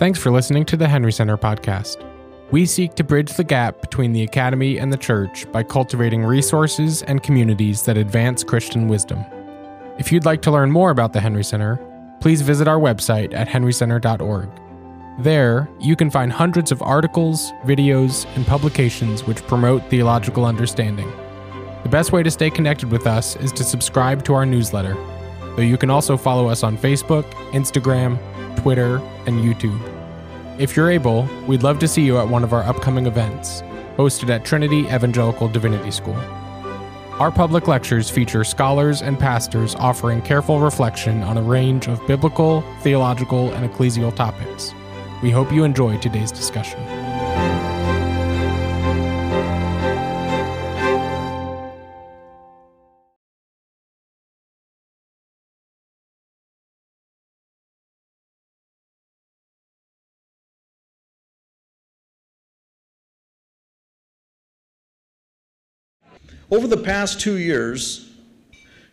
Thanks for listening to the Henry Center podcast. We seek to bridge the gap between the academy and the church by cultivating resources and communities that advance Christian wisdom. If you'd like to learn more about the Henry Center, please visit our website at henrycenter.org. There, you can find hundreds of articles, videos, and publications which promote theological understanding. The best way to stay connected with us is to subscribe to our newsletter, though you can also follow us on Facebook, Instagram, Twitter, and YouTube. If you're able, we'd love to see you at one of our upcoming events, hosted at Trinity Evangelical Divinity School. Our public lectures feature scholars and pastors offering careful reflection on a range of biblical, theological, and ecclesial topics. We hope you enjoy today's discussion. Over the past two years,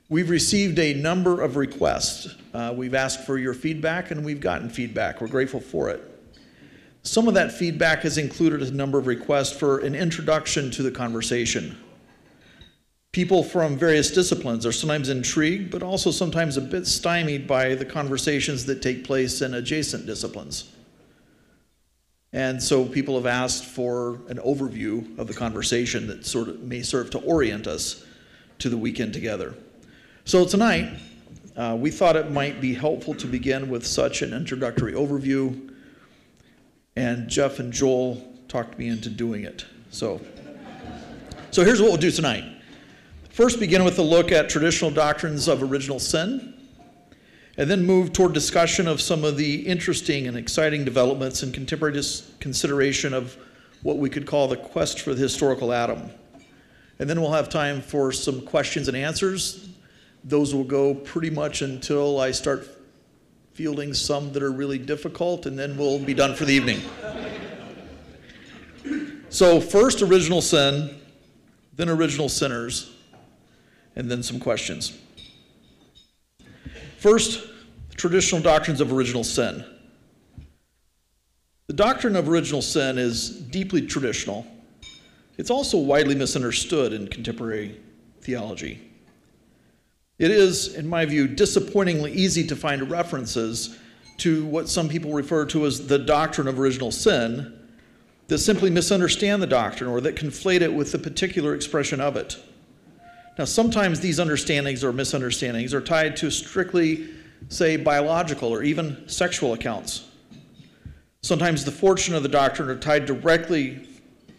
we've received a number of requests. Uh, we've asked for your feedback and we've gotten feedback. We're grateful for it. Some of that feedback has included a number of requests for an introduction to the conversation. People from various disciplines are sometimes intrigued, but also sometimes a bit stymied by the conversations that take place in adjacent disciplines. And so people have asked for an overview of the conversation that sort of may serve to orient us to the weekend together. So tonight, uh, we thought it might be helpful to begin with such an introductory overview, and Jeff and Joel talked me into doing it. So, so here's what we'll do tonight. First, begin with a look at traditional doctrines of original sin and then move toward discussion of some of the interesting and exciting developments in contemporary consideration of what we could call the quest for the historical Adam. And then we'll have time for some questions and answers. Those will go pretty much until I start fielding some that are really difficult, and then we'll be done for the evening. So, first, original sin, then original sinners, and then some questions. First, traditional doctrines of original sin. The doctrine of original sin is deeply traditional. It's also widely misunderstood in contemporary theology. It is, in my view, disappointingly easy to find references to what some people refer to as the doctrine of original sin that simply misunderstand the doctrine or that conflate it with the particular expression of it. Now, sometimes these understandings or misunderstandings are tied to strictly, say, biological or even sexual accounts. Sometimes the fortune of the doctrine are tied directly,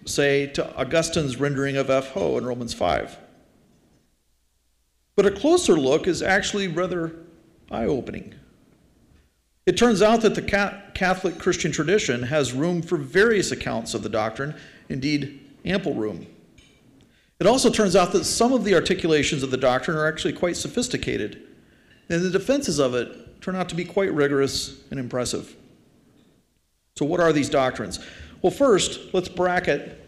say, to Augustine's rendering of eph hō in Romans 5. But a closer look is actually rather eye opening. It turns out that the Catholic Christian tradition has room for various accounts of the doctrine, indeed, ample room. It also turns out that some of the articulations of the doctrine are actually quite sophisticated, and the defenses of it turn out to be quite rigorous and impressive. So, what are these doctrines? Well, first, let's bracket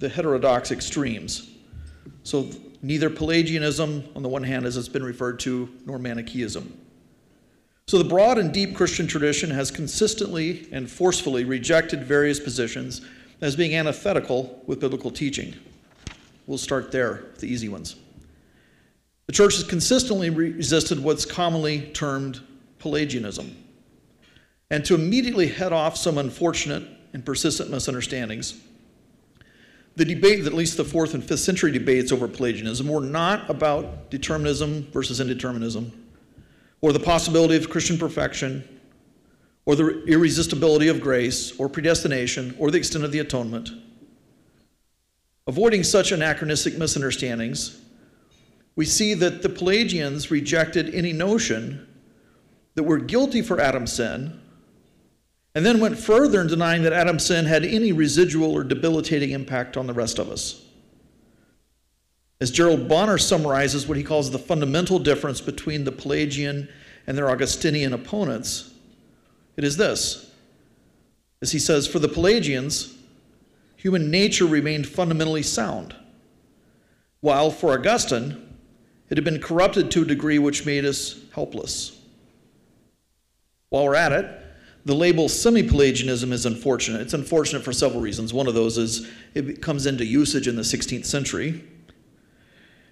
the heterodox extremes. So, neither Pelagianism, on the one hand, as it's been referred to, nor Manichaeism. So, the broad and deep Christian tradition has consistently and forcefully rejected various positions as being antithetical with biblical teaching. We'll start there, the easy ones. The church has consistently resisted what's commonly termed Pelagianism. And to immediately head off some unfortunate and persistent misunderstandings, the debate, at least the fourth and fifth century debates over Pelagianism, were not about determinism versus indeterminism, or the possibility of Christian perfection, or the irresistibility of grace, or predestination, or the extent of the atonement. Avoiding such anachronistic misunderstandings, we see that the Pelagians rejected any notion that we're guilty for Adam's sin, and then went further in denying that Adam's sin had any residual or debilitating impact on the rest of us. As Gerald Bonner summarizes what he calls the fundamental difference between the Pelagian and their Augustinian opponents, it is this. As he says, for the Pelagians, human nature remained fundamentally sound, while for Augustine, it had been corrupted to a degree which made us helpless. While we're at it, The label semi Pelagianism is unfortunate. It's unfortunate for several reasons. One of those is it comes into usage in the 16th century,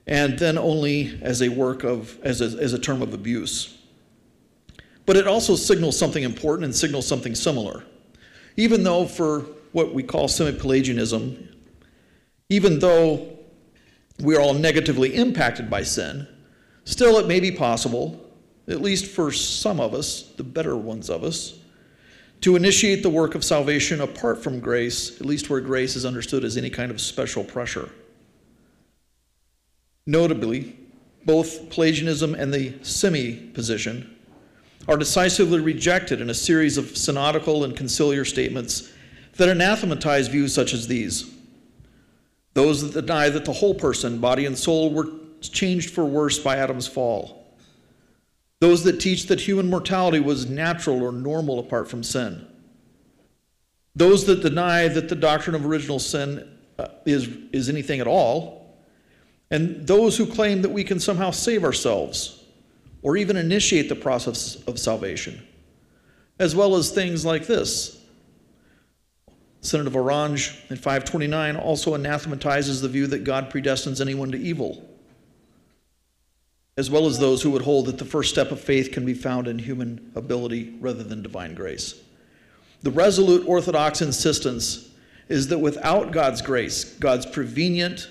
and then only as a work of, as a, as a term of abuse. But it also signals something important and signals something similar. Even though, for what we call semi Pelagianism, even though we are all negatively impacted by sin, still it may be possible, at least for some of us, the better ones of us, to initiate the work of salvation apart from grace, at least where grace is understood as any kind of special pressure. Notably, both Pelagianism and the semi position are decisively rejected in a series of synodical and conciliar statements that anathematize views such as these. Those that deny that the whole person, body and soul, were changed for worse by Adam's fall those that teach that human mortality was natural or normal apart from sin. Those that deny that the doctrine of original sin uh, is, is anything at all. And those who claim that we can somehow save ourselves or even initiate the process of salvation. As well as things like this. Synod of Orange in 529 also anathematizes the view that God predestines anyone to evil as well as those who would hold that the first step of faith can be found in human ability rather than divine grace. The resolute Orthodox insistence is that without God's grace, God's prevenient,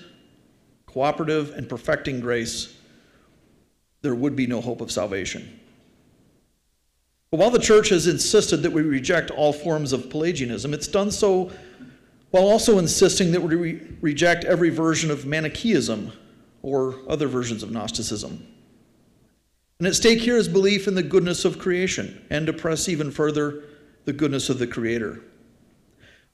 cooperative, and perfecting grace, there would be no hope of salvation. But while the church has insisted that we reject all forms of Pelagianism, it's done so while also insisting that we re- reject every version of Manichaeism or other versions of Gnosticism. And at stake here is belief in the goodness of creation and to press even further the goodness of the Creator.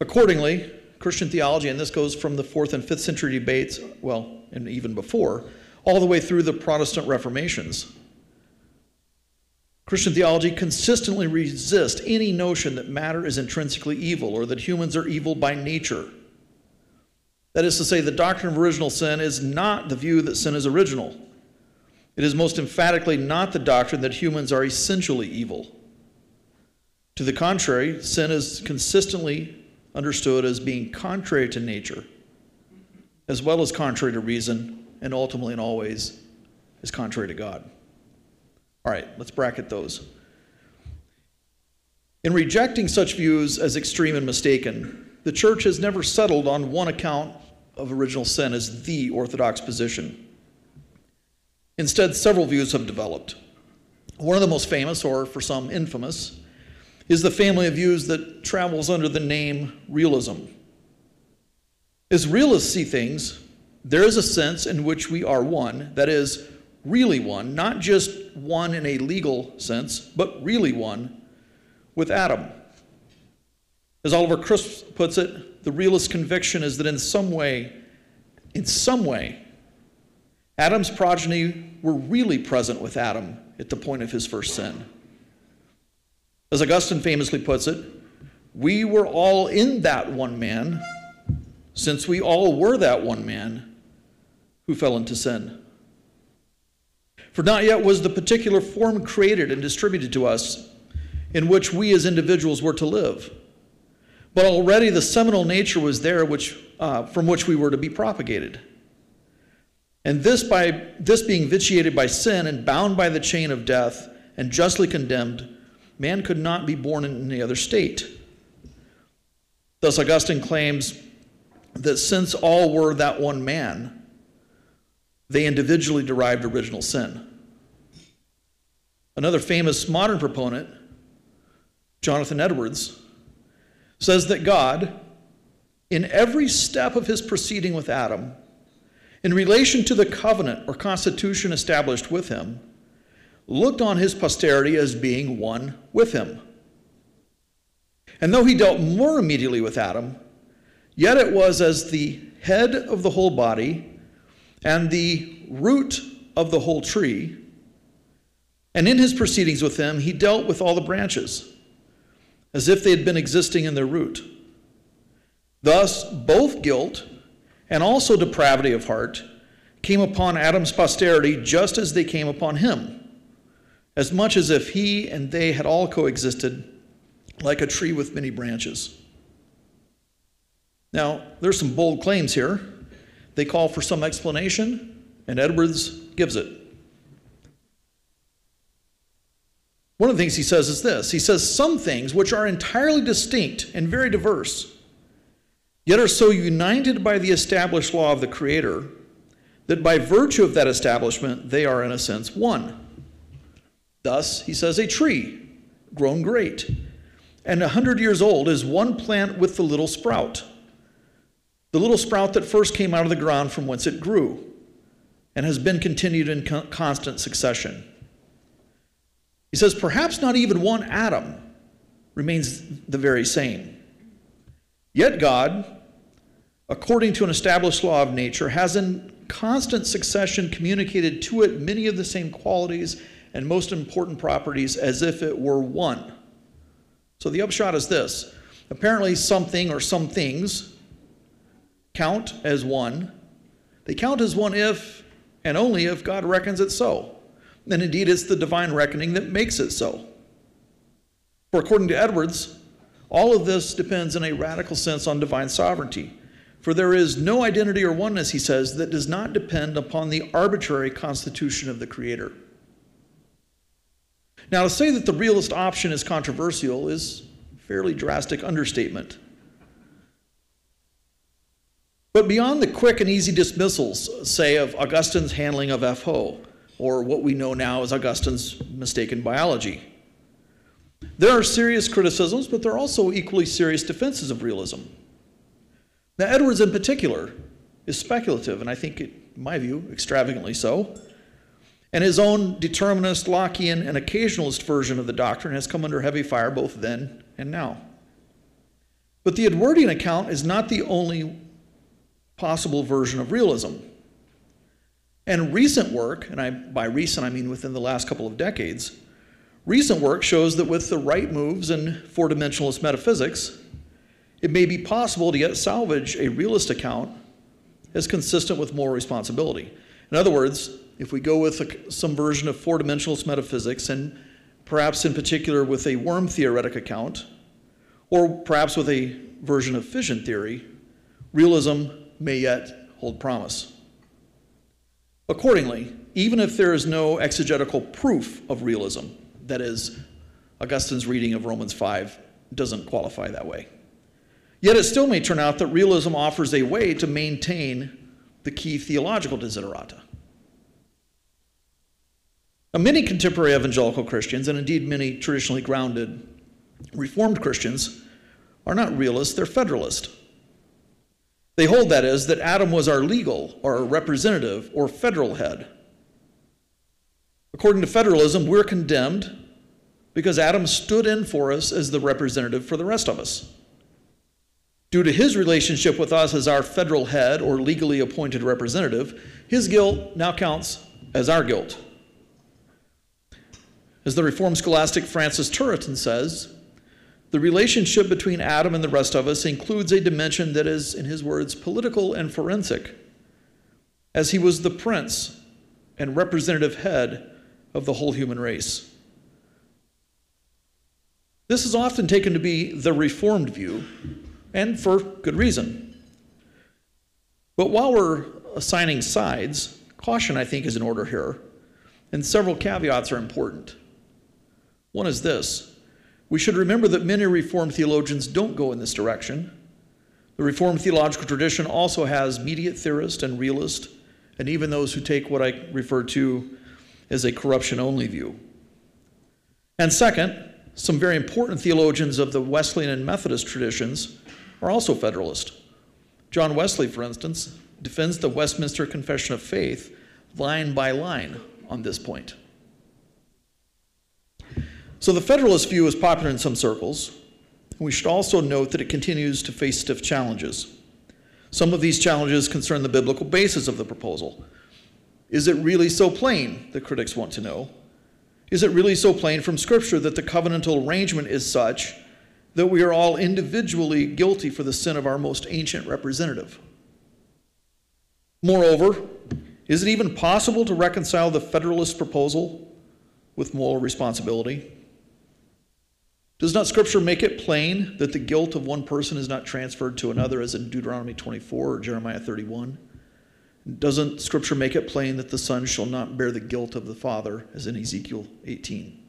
Accordingly, Christian theology, and this goes from the fourth and fifth century debates, well, and even before, all the way through the Protestant Reformations. Christian theology consistently resists any notion that matter is intrinsically evil or that humans are evil by nature. That is to say, the doctrine of original sin is not the view that sin is original. It is most emphatically not the doctrine that humans are essentially evil. To the contrary, sin is consistently understood as being contrary to nature, as well as contrary to reason, and ultimately and always is contrary to God. All right, let's bracket those. In rejecting such views as extreme and mistaken, the church has never settled on one account of original sin as the orthodox position. Instead, several views have developed. One of the most famous, or for some infamous, is the family of views that travels under the name realism. As realists see things, there is a sense in which we are one, that is, really one, not just one in a legal sense, but really one with Adam. As Oliver Crisp puts it, the realist conviction is that in some way, in some way, Adam's progeny were really present with Adam at the point of his first sin. As Augustine famously puts it, we were all in that one man, since we all were that one man who fell into sin. For not yet was the particular form created and distributed to us in which we as individuals were to live. But already the seminal nature was there which, uh, from which we were to be propagated. And this by this being vitiated by sin and bound by the chain of death and justly condemned, man could not be born in any other state. Thus Augustine claims that since all were that one man, they individually derived original sin. Another famous modern proponent, Jonathan Edwards, says that God, in every step of his proceeding with Adam, in relation to the covenant or constitution established with him, looked on his posterity as being one with him. And though he dealt more immediately with Adam, yet it was as the head of the whole body and the root of the whole tree. And in his proceedings with them, he dealt with all the branches, as if they had been existing in their root. Thus, both guilt and also depravity of heart came upon Adam's posterity just as they came upon him, as much as if he and they had all coexisted like a tree with many branches. Now, there's some bold claims here. They call for some explanation, and Edwards gives it. One of the things he says is this He says, Some things which are entirely distinct and very diverse, yet are so united by the established law of the Creator, that by virtue of that establishment, they are in a sense one. Thus, he says, a tree grown great and a hundred years old is one plant with the little sprout, the little sprout that first came out of the ground from whence it grew, and has been continued in constant succession. He says, perhaps not even one atom remains the very same. Yet God, according to an established law of nature, has in constant succession communicated to it many of the same qualities and most important properties as if it were one. So the upshot is this apparently, something or some things count as one. They count as one if and only if God reckons it so. And indeed, it's the divine reckoning that makes it so. For according to Edwards, all of this depends in a radical sense on divine sovereignty. For there is no identity or oneness, he says, that does not depend upon the arbitrary constitution of the Creator. Now, to say that the realist option is controversial is a fairly drastic understatement. But beyond the quick and easy dismissals, say, of Augustine's handling of eph hō, or what we know now as Augustine's mistaken biology, there are serious criticisms, but there are also equally serious defenses of realism. Now, Edwards in particular is speculative, and I think, in my view, extravagantly so. And his own determinist, Lockean, and occasionalist version of the doctrine has come under heavy fire both then and now. But the Edwardian account is not the only possible version of realism. And recent work, and I, by recent I mean within the last couple of decades, recent work shows that with the right moves in four dimensionalist metaphysics, it may be possible to yet salvage a realist account as consistent with moral responsibility. In other words, if we go with a, some version of four dimensionalist metaphysics, and perhaps in particular with a worm theoretic account, or perhaps with a version of fission theory, realism may yet hold promise. Accordingly, even if there is no exegetical proof of realism, that is, Augustine's reading of Romans 5 doesn't qualify that way. Yet it still may turn out that realism offers a way to maintain the key theological desiderata. Now, many contemporary evangelical Christians, and indeed many traditionally grounded Reformed Christians, are not realists, they're federalist. They hold, that is, that Adam was our legal or representative or federal head. According to federalism, we're condemned because Adam stood in for us as the representative for the rest of us. Due to his relationship with us as our federal head or legally appointed representative, his guilt now counts as our guilt. As the Reformed scholastic Francis Turretin says, the relationship between Adam and the rest of us includes a dimension that is, in his words, political and forensic, as he was the prince and representative head of the whole human race. This is often taken to be the Reformed view, and for good reason. But while we're assigning sides, caution, I think, is in order here, and several caveats are important. One is this we should remember that many Reformed theologians don't go in this direction. The Reformed theological tradition also has mediate theorist and realist, and even those who take what I refer to as a corruption only view. And second, some very important theologians of the Wesleyan and Methodist traditions are also Federalist. John Wesley, for instance, defends the Westminster Confession of Faith line by line on this point. So the Federalist view is popular in some circles. We should also note that it continues to face stiff challenges. Some of these challenges concern the biblical basis of the proposal. Is it really so plain, the critics want to know? Is it really so plain from Scripture that the covenantal arrangement is such that we are all individually guilty for the sin of our most ancient representative. Moreover, is it even possible to reconcile the Federalist proposal with moral responsibility? Does not Scripture make it plain that the guilt of one person is not transferred to another, as in Deuteronomy 24 or Jeremiah 31? Doesn't Scripture make it plain that the Son shall not bear the guilt of the Father, as in Ezekiel 18?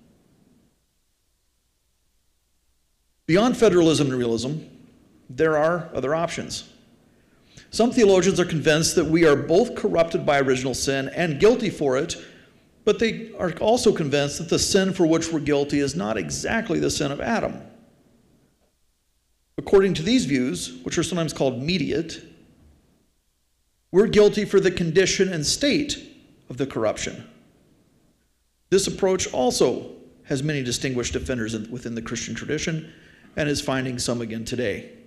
Beyond federalism and realism, there are other options. Some theologians are convinced that we are both corrupted by original sin and guilty for it, but they are also convinced that the sin for which we're guilty is not exactly the sin of Adam. According to these views, which are sometimes called mediate, we're guilty for the condition and state of the corruption. This approach also has many distinguished defenders within the Christian tradition and is finding some again today.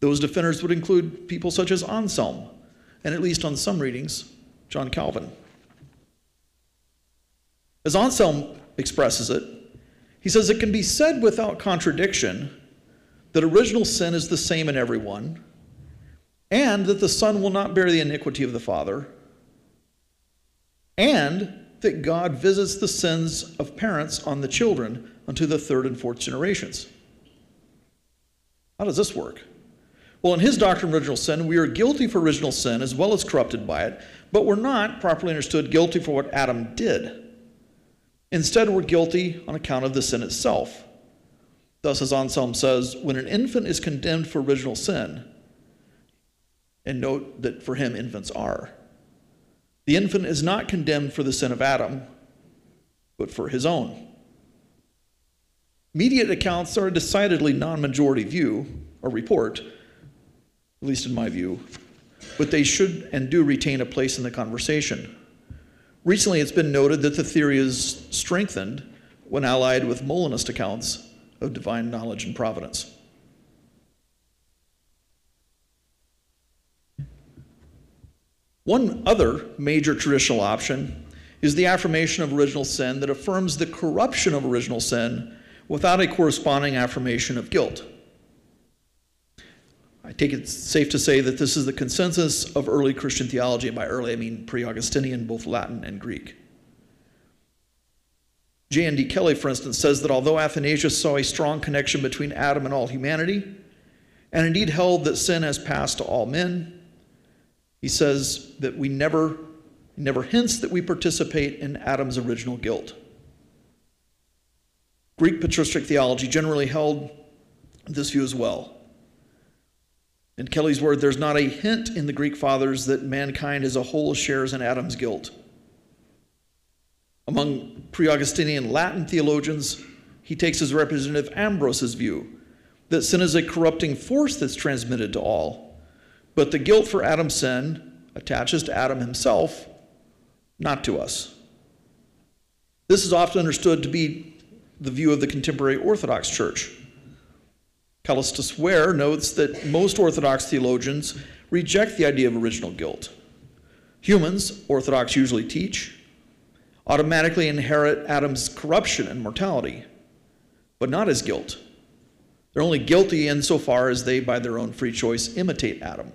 Those defenders would include people such as Anselm, and at least on some readings, John Calvin. As Anselm expresses it, he says it can be said without contradiction that original sin is the same in everyone and that the Son will not bear the iniquity of the Father, and that God visits the sins of parents on the children unto the third and fourth generations. How does this work? Well, in his doctrine of original sin, we are guilty for original sin as well as corrupted by it, but we're not, properly understood, guilty for what Adam did. Instead, we're guilty on account of the sin itself. Thus, as Anselm says, when an infant is condemned for original sin, and note that for him, infants are. The infant is not condemned for the sin of Adam, but for his own. Mediate accounts are a decidedly non majority view or report, at least in my view, but they should and do retain a place in the conversation. Recently, it's been noted that the theory is strengthened when allied with Molinist accounts of divine knowledge and providence. One other major traditional option is the affirmation of original sin that affirms the corruption of original sin without a corresponding affirmation of guilt. I take it safe to say that this is the consensus of early Christian theology, and by early I mean pre Augustinian, both Latin and Greek. J.N.D. Kelly, for instance, says that although Athanasius saw a strong connection between Adam and all humanity, and indeed held that sin has passed to all men, he says that we never, never hints that we participate in Adam's original guilt. Greek patristic theology generally held this view as well. In Kelly's word, there's not a hint in the Greek fathers that mankind as a whole shares in Adam's guilt. Among pre Augustinian Latin theologians, he takes as representative Ambrose's view that sin is a corrupting force that's transmitted to all but the guilt for Adam's sin attaches to Adam himself, not to us. This is often understood to be the view of the contemporary Orthodox Church. Kallistos Ware notes that most Orthodox theologians reject the idea of original guilt. Humans, Orthodox usually teach, automatically inherit Adam's corruption and mortality, but not his guilt. They're only guilty insofar as they, by their own free choice, imitate Adam.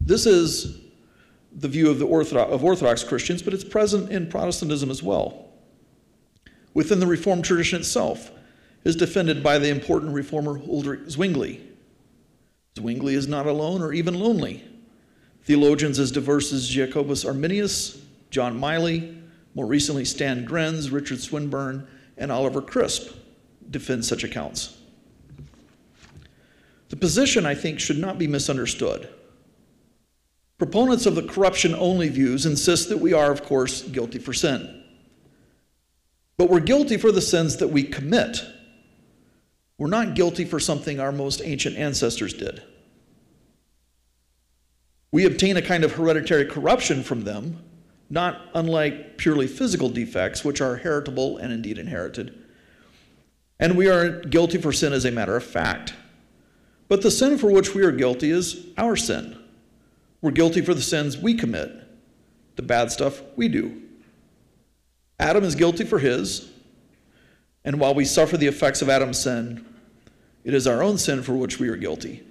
This is the view of, the Orthodox, of Orthodox Christians, but it's present in Protestantism as well. Within the Reformed tradition itself, is defended by the important reformer Ulrich Zwingli. Zwingli is not alone or even lonely. Theologians as diverse as Jacobus Arminius, John Miley, more recently Stan Grenz, Richard Swinburne, and Oliver Crisp defend such accounts. The position, I think, should not be misunderstood. Proponents of the corruption only views insist that we are, of course, guilty for sin. But we're guilty for the sins that we commit. We're not guilty for something our most ancient ancestors did. We obtain a kind of hereditary corruption from them, not unlike purely physical defects, which are heritable and indeed inherited. And we are guilty for sin as a matter of fact. But the sin for which we are guilty is our sin. We're guilty for the sins we commit, the bad stuff we do. Adam is guilty for his, and while we suffer the effects of Adam's sin, it is our own sin for which we are guilty.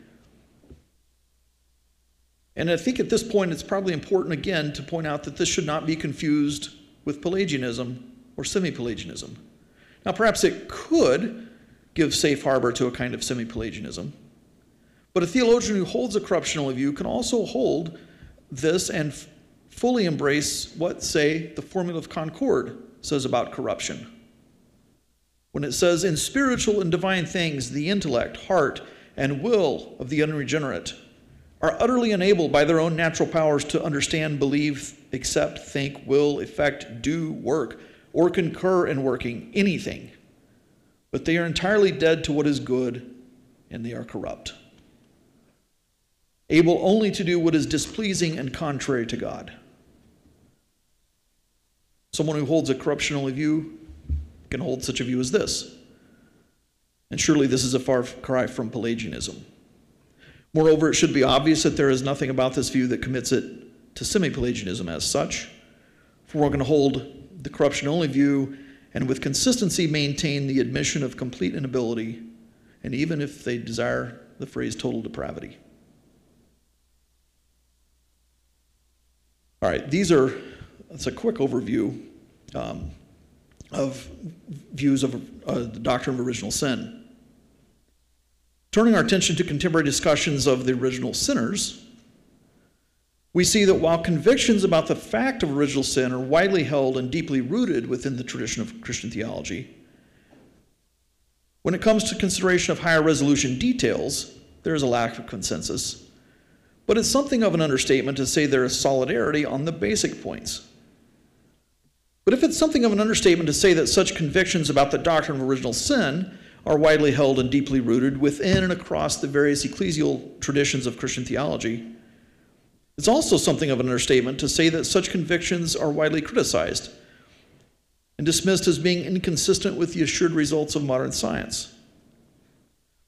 And I think at this point it's probably important again to point out that this should not be confused with Pelagianism or semi Pelagianism. Now, perhaps it could give safe harbor to a kind of semi Pelagianism, but a theologian who holds a corruptional view can also hold this and f- fully embrace what, say, the Formula of Concord says about corruption. When it says, in spiritual and divine things, the intellect, heart, and will of the unregenerate are utterly unable by their own natural powers to understand, believe, accept, think, will, effect, do, work, or concur in working anything. But they are entirely dead to what is good, and they are corrupt. Able only to do what is displeasing and contrary to God. Someone who holds a corruptional view can hold such a view as this. And surely this is a far cry from Pelagianism. Moreover, it should be obvious that there is nothing about this view that commits it to semi Pelagianism as such. For we're going to hold the corruption only view and with consistency maintain the admission of complete inability, and even if they desire the phrase total depravity. All right, these are, that's a quick overview um, of views of uh, the doctrine of original sin. Turning our attention to contemporary discussions of the original sinners, we see that while convictions about the fact of original sin are widely held and deeply rooted within the tradition of Christian theology, when it comes to consideration of higher resolution details, there is a lack of consensus. But it's something of an understatement to say there is solidarity on the basic points. But if it's something of an understatement to say that such convictions about the doctrine of original sin are widely held and deeply rooted within and across the various ecclesial traditions of Christian theology. It's also something of an understatement to say that such convictions are widely criticized and dismissed as being inconsistent with the assured results of modern science.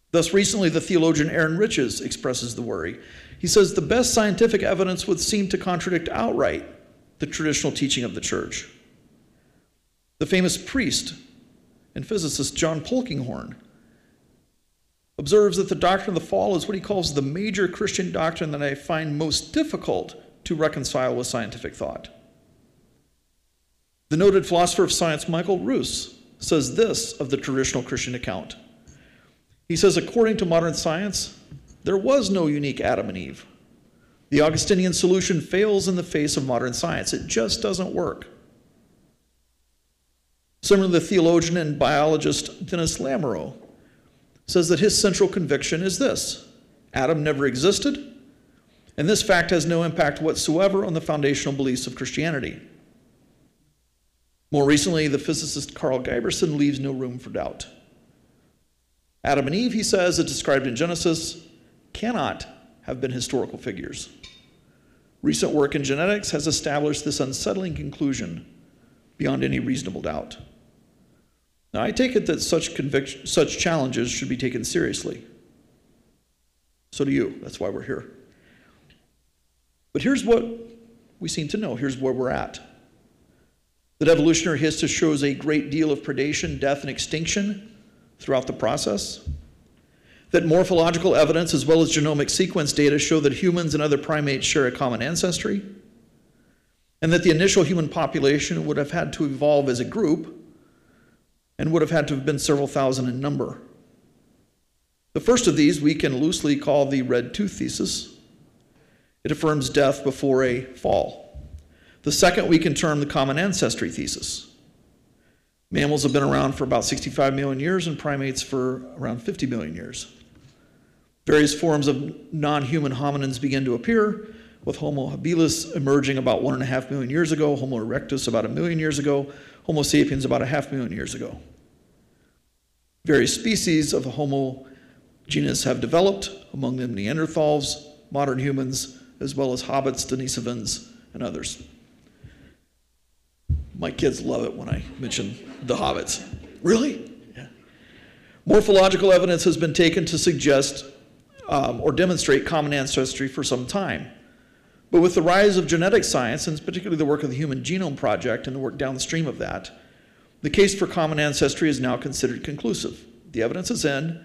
Thus, recently, the theologian Aaron Riches expresses the worry. He says the best scientific evidence would seem to contradict outright the traditional teaching of the church. The famous priest and physicist John Polkinghorne observes that the doctrine of the fall is what he calls the major Christian doctrine that I find most difficult to reconcile with scientific thought. The noted philosopher of science Michael Ruse says this of the traditional Christian account. He says, according to modern science, there was no unique Adam and Eve. The Augustinian solution fails in the face of modern science. It just doesn't work. Similarly, the theologian and biologist Dennis Lamoureux says that his central conviction is this Adam never existed, and this fact has no impact whatsoever on the foundational beliefs of Christianity. More recently, the physicist Karl Giberson leaves no room for doubt. Adam and Eve, he says, as described in Genesis, cannot have been historical figures. Recent work in genetics has established this unsettling conclusion beyond any reasonable doubt. Now, I take it that such, such challenges should be taken seriously. So do you. That's why we're here. But here's what we seem to know. Here's where we're at. That evolutionary history shows a great deal of predation, death, and extinction throughout the process. That morphological evidence as well as genomic sequence data show that humans and other primates share a common ancestry. And that the initial human population would have had to evolve as a group and would have had to have been several thousand in number. The first of these we can loosely call the red tooth thesis. It affirms death before a fall. The second we can term the common ancestry thesis. Mammals have been around for about 65 million years and primates for around 50 million years. Various forms of non human hominins begin to appear, with Homo habilis emerging about one and a half million years ago, Homo erectus about a million years ago, Homo sapiens about a half million years ago. Various species of the Homo genus have developed, among them Neanderthals, modern humans, as well as hobbits, Denisovans, and others. My kids love it when I mention the hobbits. Really? Yeah. Morphological evidence has been taken to suggest um, or demonstrate common ancestry for some time. But with the rise of genetic science, and particularly the work of the Human Genome Project and the work downstream of that, the case for common ancestry is now considered conclusive. The evidence is in,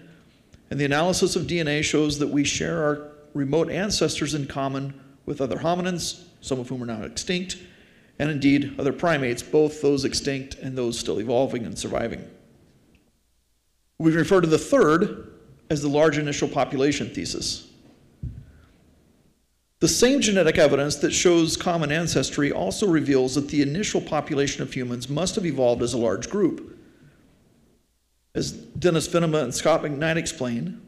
and the analysis of DNA shows that we share our remote ancestors in common with other hominins, some of whom are now extinct, and indeed other primates, both those extinct and those still evolving and surviving. We refer to the third as the large initial population thesis. The same genetic evidence that shows common ancestry also reveals that the initial population of humans must have evolved as a large group. As Dennis Venema and Scot McKnight explain,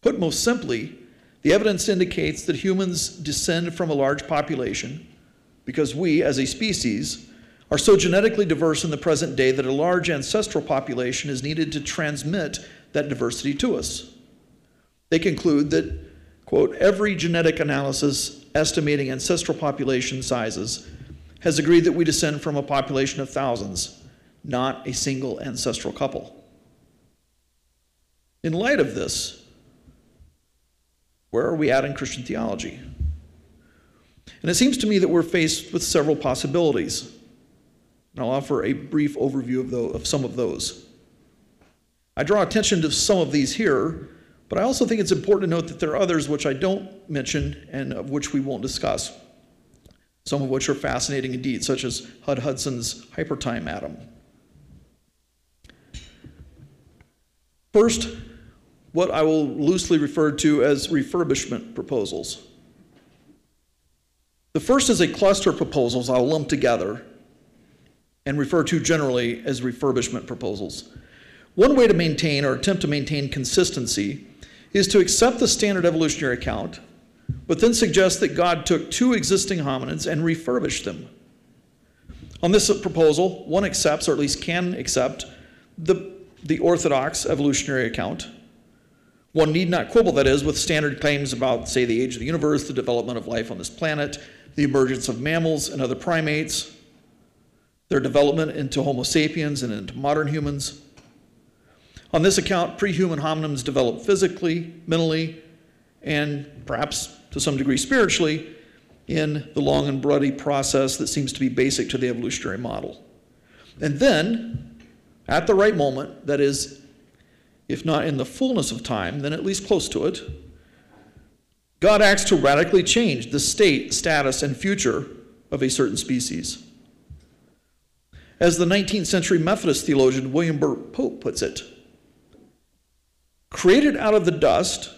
put most simply, the evidence indicates that humans descend from a large population because we, as a species, are so genetically diverse in the present day that a large ancestral population is needed to transmit that diversity to us. They conclude that quote, every genetic analysis estimating ancestral population sizes has agreed that we descend from a population of thousands, not a single ancestral couple. In light of this, where are we at in Christian theology? And it seems to me that we're faced with several possibilities. And I'll offer a brief overview of, of some of those. I draw attention to some of these here but I also think it's important to note that there are others which I don't mention and of which we won't discuss, some of which are fascinating indeed, such as Hud Hudson's hypertime Adam. First, what I will loosely refer to as refurbishment proposals. The first is a cluster of proposals I'll lump together and refer to generally as refurbishment proposals. One way to maintain or attempt to maintain consistency is to accept the standard evolutionary account, but then suggest that God took two existing hominids and refurbished them. On this proposal, one accepts, or at least can accept, the, the orthodox evolutionary account. One need not quibble, that is, with standard claims about, say, the age of the universe, the development of life on this planet, the emergence of mammals and other primates, their development into Homo sapiens and into modern humans. On this account, pre-human hominins developed physically, mentally, and perhaps to some degree spiritually in the long and bloody process that seems to be basic to the evolutionary model. And then, at the right moment, that is, if not in the fullness of time, then at least close to it, God acts to radically change the state, status, and future of a certain species. As the 19th century Methodist theologian William Burt Pope puts it, Created out of the dust,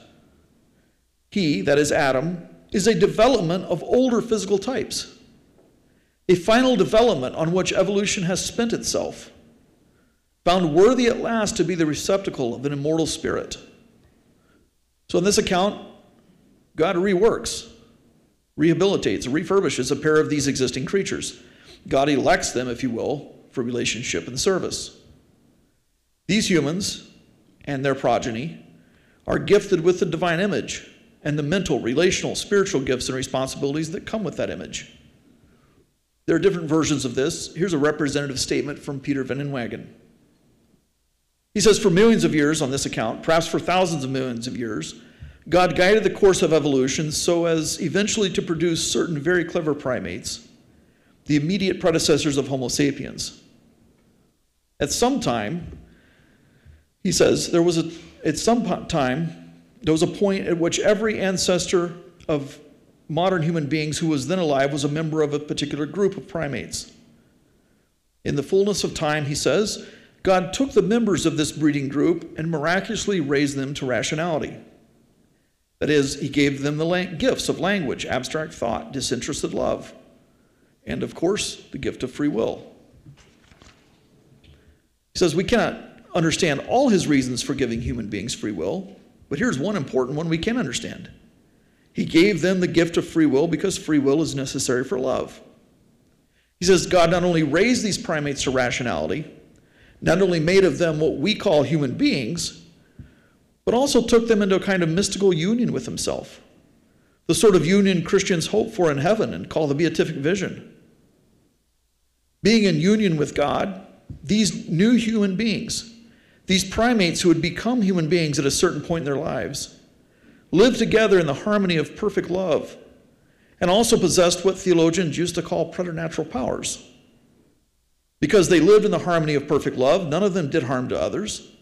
he, that is Adam, is a development of older physical types, a final development on which evolution has spent itself, found worthy at last to be the receptacle of an immortal spirit. So, in this account, God reworks, rehabilitates, refurbishes a pair of these existing creatures. God elects them, if you will, for relationship and service. These humans, and their progeny are gifted with the divine image and the mental, relational, spiritual gifts and responsibilities that come with that image. There are different versions of this. Here's a representative statement from Peter Van Inwagen. He says, For millions of years on this account, perhaps for thousands of millions of years, God guided the course of evolution so as eventually to produce certain very clever primates, the immediate predecessors of Homo sapiens. At some time, he says, there was a, at some time, there was a point at which every ancestor of modern human beings who was then alive was a member of a particular group of primates. In the fullness of time, he says, God took the members of this breeding group and miraculously raised them to rationality. That is, he gave them the gifts of language, abstract thought, disinterested love, and of course, the gift of free will. He says, We cannot understand all his reasons for giving human beings free will, but here's one important one we can understand. He gave them the gift of free will because free will is necessary for love. He says God not only raised these primates to rationality, not only made of them what we call human beings, but also took them into a kind of mystical union with himself. The sort of union Christians hope for in heaven and call the beatific vision. Being in union with God, these new human beings these primates who had become human beings at a certain point in their lives lived together in the harmony of perfect love and also possessed what theologians used to call preternatural powers. Because they lived in the harmony of perfect love, none of them did harm to others.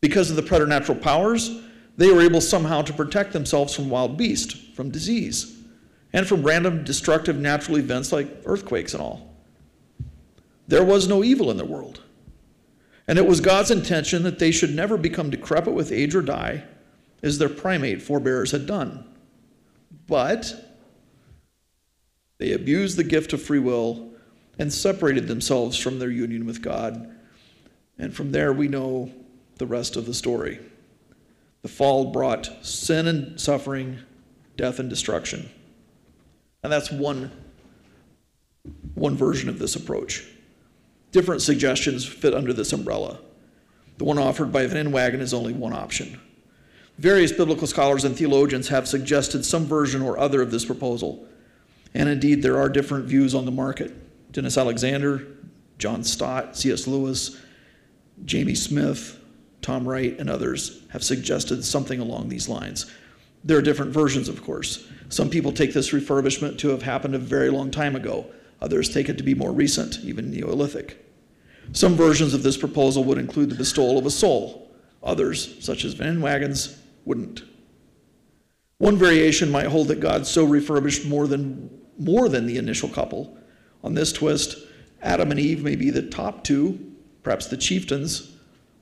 Because of the preternatural powers, they were able somehow to protect themselves from wild beasts, from disease, and from random destructive natural events like earthquakes and all. There was no evil in the world. And it was God's intention that they should never become decrepit with age or die, as their primate forebears had done. But they abused the gift of free will and separated themselves from their union with God. And from there, we know the rest of the story. The fall brought sin and suffering, death and destruction. And that's one, one version of this approach. Different suggestions fit under this umbrella. The one offered by Van Inwagen is only one option. Various biblical scholars and theologians have suggested some version or other of this proposal. And indeed, there are different views on the market. Denis Alexander, John Stott, C.S. Lewis, Jamie Smith, Tom Wright, and others have suggested something along these lines. There are different versions, of course. Some people take this refurbishment to have happened a very long time ago. Others take it to be more recent, even Neolithic. Some versions of this proposal would include the bestowal of a soul. Others, such as Van Inwagen's, wouldn't. One variation might hold that God so refurbished more than, more than the initial couple. On this twist, Adam and Eve may be the top two, perhaps the chieftains,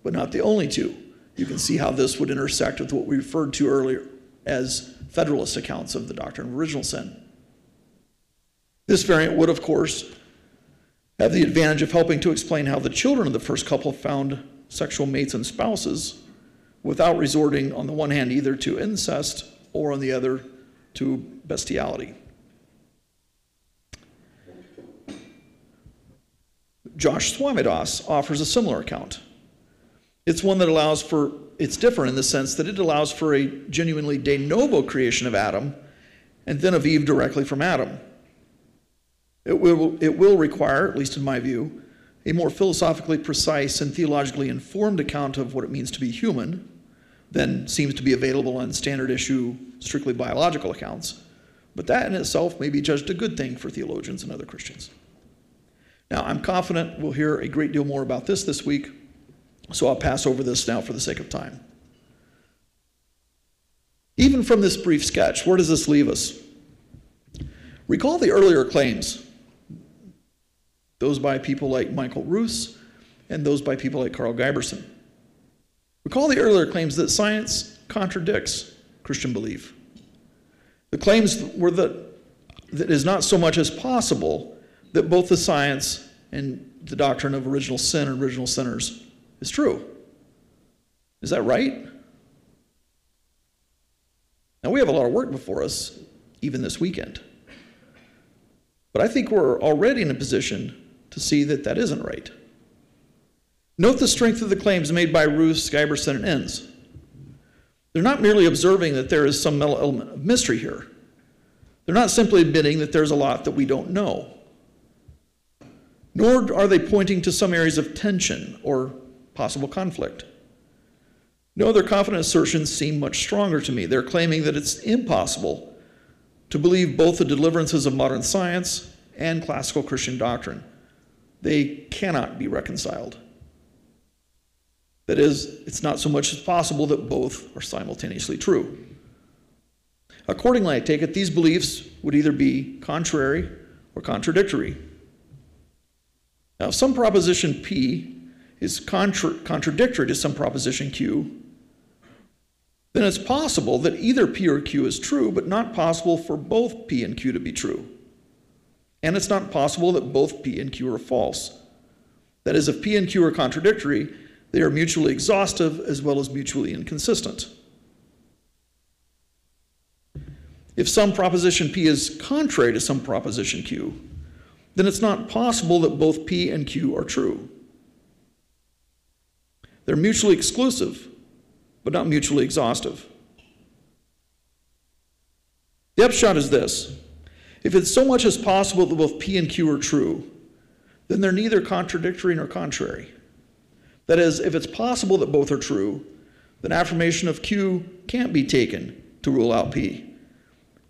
but not the only two. You can see how this would intersect with what we referred to earlier as Federalist accounts of the doctrine of original sin. This variant would, of course, have the advantage of helping to explain how the children of the first couple found sexual mates and spouses without resorting, on the one hand, either to incest or on the other, to bestiality. Josh Swamidass offers a similar account. It's one that allows for, it's different in the sense that it allows for a genuinely de novo creation of Adam and then of Eve directly from Adam. It will, it will require, at least in my view, a more philosophically precise and theologically informed account of what it means to be human than seems to be available on standard issue, strictly biological accounts. But that in itself may be judged a good thing for theologians and other Christians. Now, I'm confident we'll hear a great deal more about this this week, so I'll pass over this now for the sake of time. Even from this brief sketch, where does this leave us? Recall the earlier claims, those by people like Michael Ruse and those by people like Karl Giberson. Recall the earlier claims that science contradicts Christian belief. The claims were that, that it is not so much as possible that both the science and the doctrine of original sin and original sinners is true. Is that right? Now, we have a lot of work before us, even this weekend. But I think we're already in a position to see that that isn't right. Note the strength of the claims made by Ruse, Giberson, and Enns. They're not merely observing that there is some element of mystery here. They're not simply admitting that there's a lot that we don't know. Nor are they pointing to some areas of tension or possible conflict. No, their confident assertions seem much stronger to me. They're claiming that it's impossible to believe both the deliverances of modern science and classical Christian doctrine. They cannot be reconciled. That is, it's not so much as possible that both are simultaneously true. Accordingly, I take it these beliefs would either be contrary or contradictory. Now, if some proposition P is contra- contradictory to some proposition Q, then it's possible that either P or Q is true, but not possible for both P and Q to be true. And it's not possible that both P and Q are false. That is, if P and Q are contradictory, they are mutually exhaustive as well as mutually inconsistent. If some proposition P is contrary to some proposition Q, then it's not possible that both P and Q are true. They're mutually exclusive, but not mutually exhaustive. The upshot is this if it's so much as possible that both P and Q are true, then they're neither contradictory nor contrary. That is, if it's possible that both are true, then affirmation of Q can't be taken to rule out P.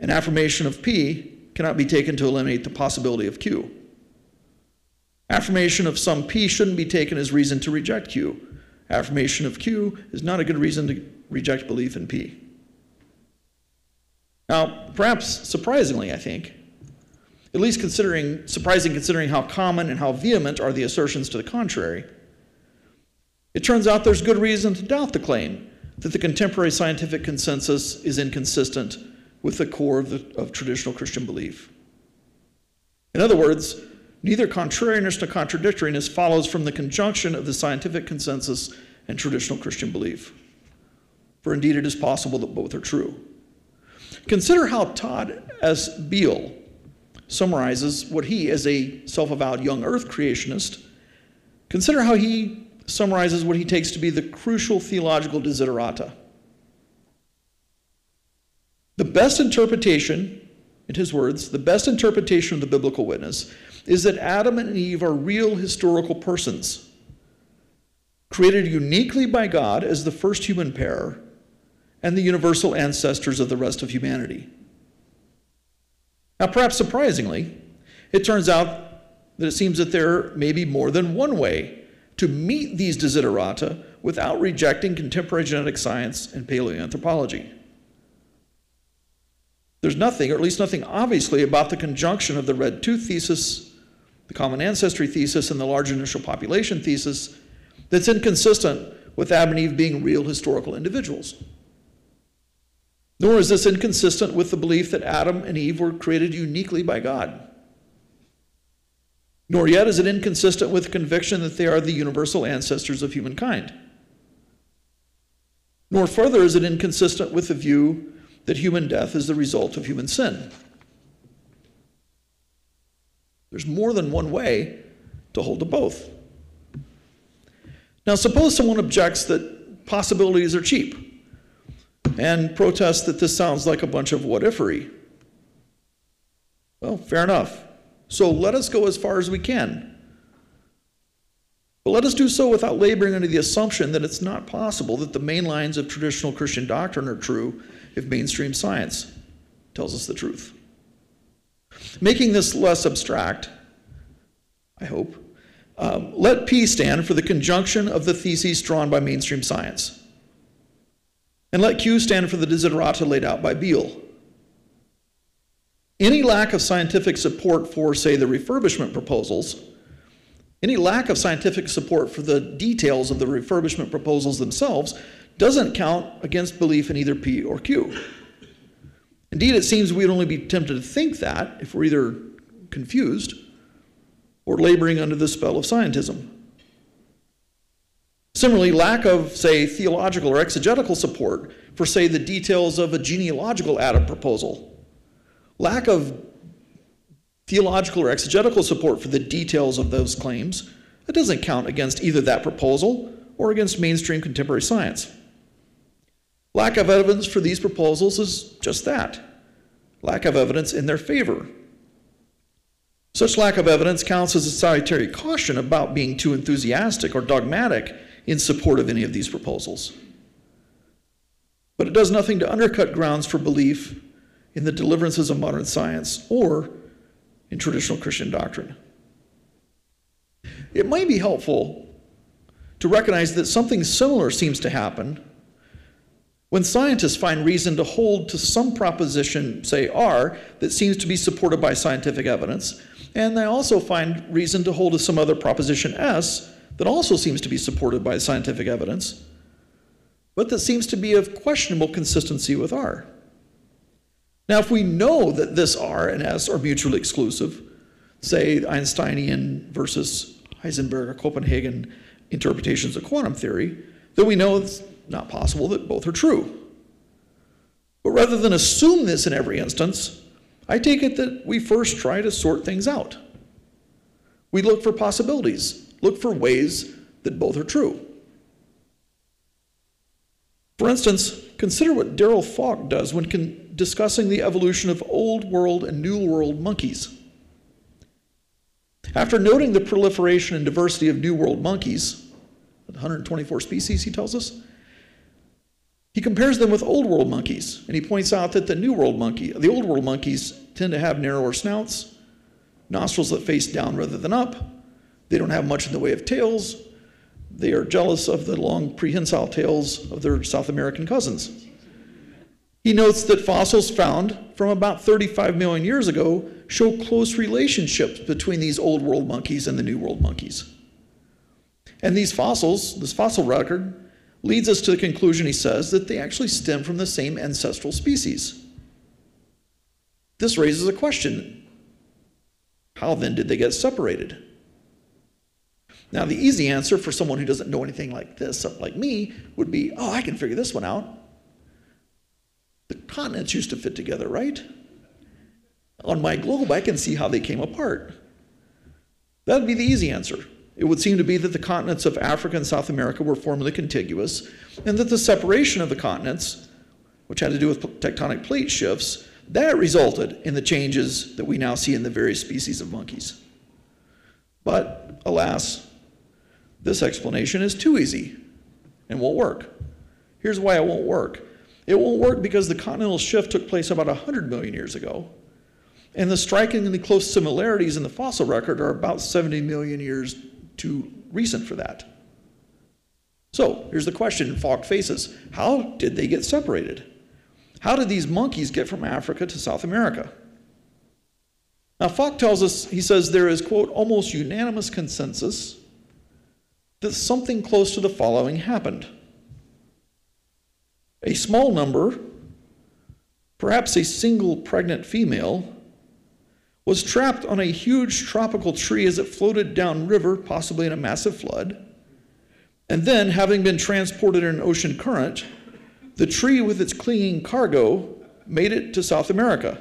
An affirmation of P cannot be taken to eliminate the possibility of Q. Affirmation of some P shouldn't be taken as reason to reject Q. Affirmation of Q is not a good reason to reject belief in P. Now, perhaps surprisingly, I think, at least considering surprising considering how common and how vehement are the assertions to the contrary, It turns out there's good reason to doubt the claim that the contemporary scientific consensus is inconsistent with the core of, the, of traditional Christian belief. In other words, neither contrariness nor contradictoriness follows from the conjunction of the scientific consensus and traditional Christian belief. For indeed, it is possible that both are true. Consider how Todd S. Beall summarizes what he, as a self avowed young earth creationist, consider how he summarizes what he takes to be the crucial theological desiderata. The best interpretation, in his words, the best interpretation of the biblical witness is that Adam and Eve are real historical persons, created uniquely by God as the first human pair and the universal ancestors of the rest of humanity. Now, perhaps surprisingly, it turns out that it seems that there may be more than one way to meet these desiderata without rejecting contemporary genetic science and paleoanthropology. There's nothing, or at least nothing obviously, about the conjunction of the red tooth thesis, the common ancestry thesis, and the large initial population thesis that's inconsistent with Adam and Eve being real historical individuals. Nor is this inconsistent with the belief that Adam and Eve were created uniquely by God. Nor yet is it inconsistent with the conviction that they are the universal ancestors of humankind. Nor further is it inconsistent with the view that human death is the result of human sin. There's more than one way to hold to both. Now, suppose someone objects that possibilities are cheap and protest that this sounds like a bunch of what ifery. Well, fair enough. So let us go as far as we can. But let us do so without laboring under the assumption that it's not possible that the main lines of traditional Christian doctrine are true if mainstream science tells us the truth. Making this less abstract, I hope, um, let P stand for the conjunction of the theses drawn by mainstream science. And let Q stand for the desiderata laid out by Beall. Any lack of scientific support for, say, the refurbishment proposals, any lack of scientific support for the details of the refurbishment proposals themselves doesn't count against belief in either P or Q. Indeed, it seems we'd only be tempted to think that if we're either confused or laboring under the spell of scientism. Similarly, lack of, say, theological or exegetical support for, say, the details of a genealogical Adam proposal lack of theological or exegetical support for the details of those claims, it doesn't count against either that proposal or against mainstream contemporary science. Lack of evidence for these proposals is just that lack of evidence in their favor. Such lack of evidence counts as a salutary caution about being too enthusiastic or dogmatic in support of any of these proposals. But it does nothing to undercut grounds for belief in the deliverances of modern science or in traditional Christian doctrine. It might be helpful to recognize that something similar seems to happen when scientists find reason to hold to some proposition, say R, that seems to be supported by scientific evidence, and they also find reason to hold to some other proposition S that also seems to be supported by scientific evidence, but that seems to be of questionable consistency with R. Now, if we know that this R and S are mutually exclusive, say Einsteinian versus Heisenberg or Copenhagen interpretations of quantum theory, then we know it's not possible that both are true. But rather than assume this in every instance, I take it that we first try to sort things out. We look for possibilities, look for ways that both are true. For instance, consider what Darrell Falk does when discussing the evolution of Old World and New World monkeys. After noting the proliferation and diversity of New World monkeys, 124 species, he tells us, he compares them with Old World monkeys, and he points out that the New World monkey, the Old World monkeys tend to have narrower snouts, nostrils that face down rather than up. They don't have much in the way of tails, they are jealous of the long prehensile tails of their South American cousins. He notes that fossils found from about 35 million years ago show close relationships between these old world monkeys and the new world monkeys. And these fossils, this fossil record, leads us to the conclusion, he says, that they actually stem from the same ancestral species. This raises a question How then did they get separated? Now, the easy answer for someone who doesn't know anything like this, like me, would be oh, I can figure this one out. The continents used to fit together, right? On my globe, I can see how they came apart. That would be the easy answer. It would seem to be that the continents of Africa and South America were formerly contiguous, and that the separation of the continents, which had to do with tectonic plate shifts, that resulted in the changes that we now see in the various species of monkeys. But alas, this explanation is too easy and won't work. Here's why it won't work it won't work because the continental shift took place about 100 million years ago, and the strikingly close similarities in the fossil record are about 70 million years too recent for that. So here's the question Falk faces How did they get separated? How did these monkeys get from Africa to South America? Now, Falk tells us, he says, there is, quote, almost unanimous consensus that something close to the following happened. A small number, perhaps a single pregnant female, was trapped on a huge tropical tree as it floated downriver, possibly in a massive flood. And then, having been transported in an ocean current, the tree with its clinging cargo made it to South America.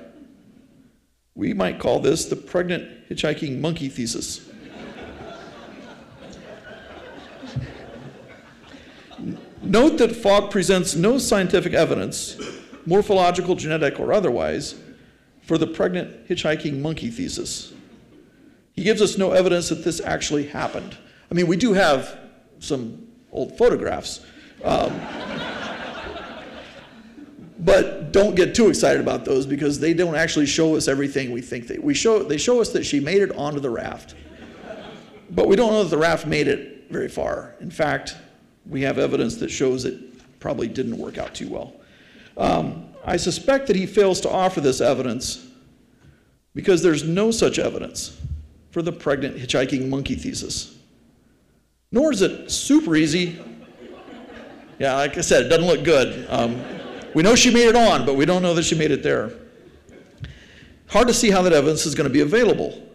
We might call this the pregnant hitchhiking monkey thesis. Note that Falk presents no scientific evidence, morphological, genetic, or otherwise, for the pregnant hitchhiking monkey thesis. He gives us no evidence that this actually happened. I mean, we do have some old photographs. Um, but don't get too excited about those because they don't actually show us everything we think they we show they show us that she made it onto the raft but we don't know that the raft made it very far in fact we have evidence that shows it probably didn't work out too well um, i suspect that he fails to offer this evidence because there's no such evidence for the pregnant hitchhiking monkey thesis nor is it super easy yeah like i said it doesn't look good um, we know she made it on, but we don't know that she made it there. Hard to see how that evidence is going to be available.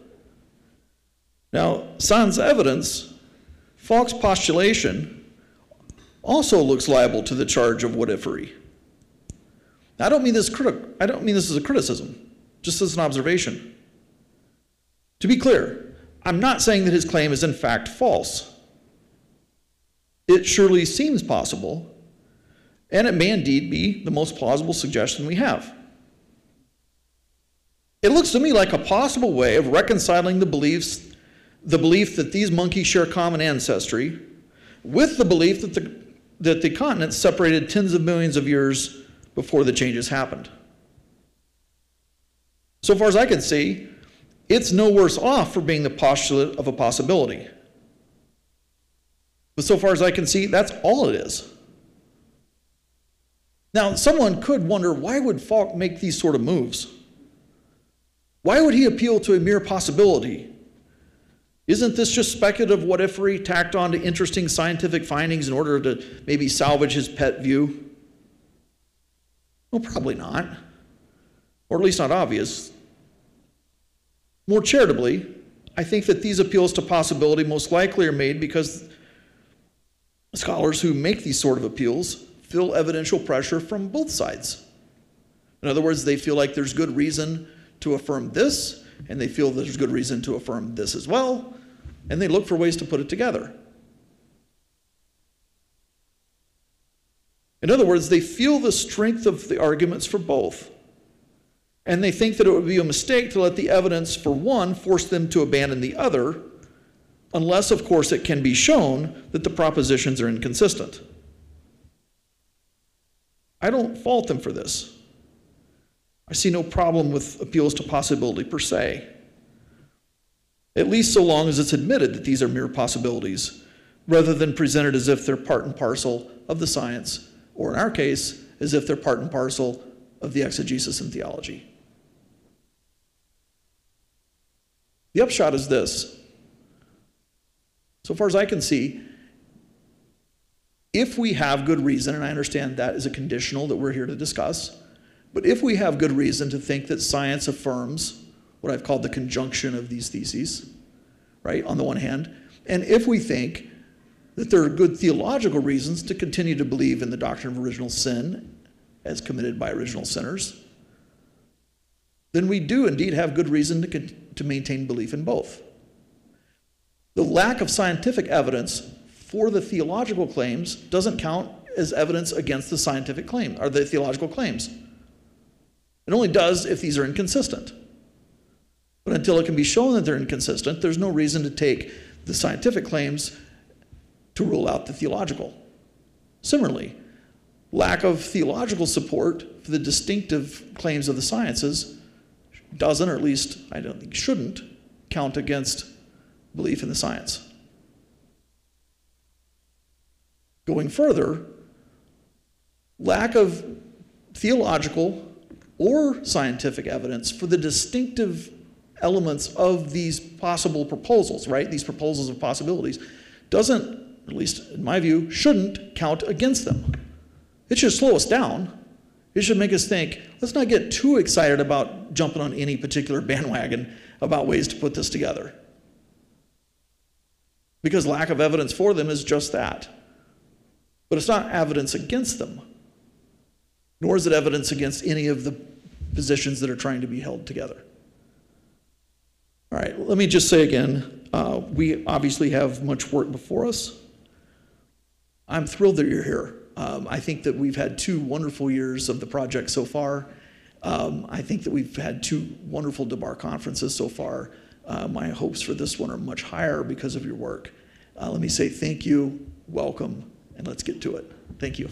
Now, sans evidence, Falk's postulation also looks liable to the charge of whatifery. Now, I don't mean this criti- I don't mean this as a criticism, just as an observation. To be clear, I'm not saying that his claim is in fact false. It surely seems possible and it may indeed be the most plausible suggestion we have. It looks to me like a possible way of reconciling the beliefs, the belief that these monkeys share common ancestry, with the belief that the, that the continents separated tens of millions of years before the changes happened. So far as I can see, it's no worse off for being the postulate of a possibility. But so far as I can see, that's all it is. Now, someone could wonder why would Falk make these sort of moves? Why would he appeal to a mere possibility? Isn't this just speculative what if he tacked on to interesting scientific findings in order to maybe salvage his pet view? Well, probably not. Or at least not obvious. More charitably, I think that these appeals to possibility most likely are made because scholars who make these sort of appeals feel evidential pressure from both sides. In other words, they feel like there's good reason to affirm this, and they feel there's good reason to affirm this as well, and they look for ways to put it together. In other words, they feel the strength of the arguments for both. And they think that it would be a mistake to let the evidence for one force them to abandon the other, unless, of course, it can be shown that the propositions are inconsistent. I don't fault them for this. I see no problem with appeals to possibility per se, at least so long as it's admitted that these are mere possibilities, rather than presented as if they're part and parcel of the science, or in our case, as if they're part and parcel of the exegesis and theology. The upshot is this. So far as I can see, If we have good reason, and I understand that is a conditional that we're here to discuss, but if we have good reason to think that science affirms what I've called the conjunction of these theses, right, on the one hand, and if we think that there are good theological reasons to continue to believe in the doctrine of original sin as committed by original sinners, then we do indeed have good reason to, to maintain belief in both. The lack of scientific evidence for the theological claims doesn't count as evidence against the scientific claim or the theological claims. It only does if these are inconsistent. But until it can be shown that they're inconsistent, there's no reason to take the scientific claims to rule out the theological. Similarly, lack of theological support for the distinctive claims of the sciences doesn't, or at least I don't think shouldn't, count against belief in the science. Going further, lack of theological or scientific evidence for the distinctive elements of these possible proposals, right? These proposals of possibilities, doesn't, at least in my view, shouldn't count against them. It should slow us down. It should make us think, let's not get too excited about jumping on any particular bandwagon about ways to put this together. Because lack of evidence for them is just that. But it's not evidence against them, nor is it evidence against any of the positions that are trying to be held together. All right, let me just say again uh, we obviously have much work before us. I'm thrilled that you're here. Um, I think that we've had two wonderful years of the project so far. Um, I think that we've had two wonderful Dabar conferences so far. Uh, my hopes for this one are much higher because of your work. Uh, let me say thank you, welcome, and let's get to it. Thank you.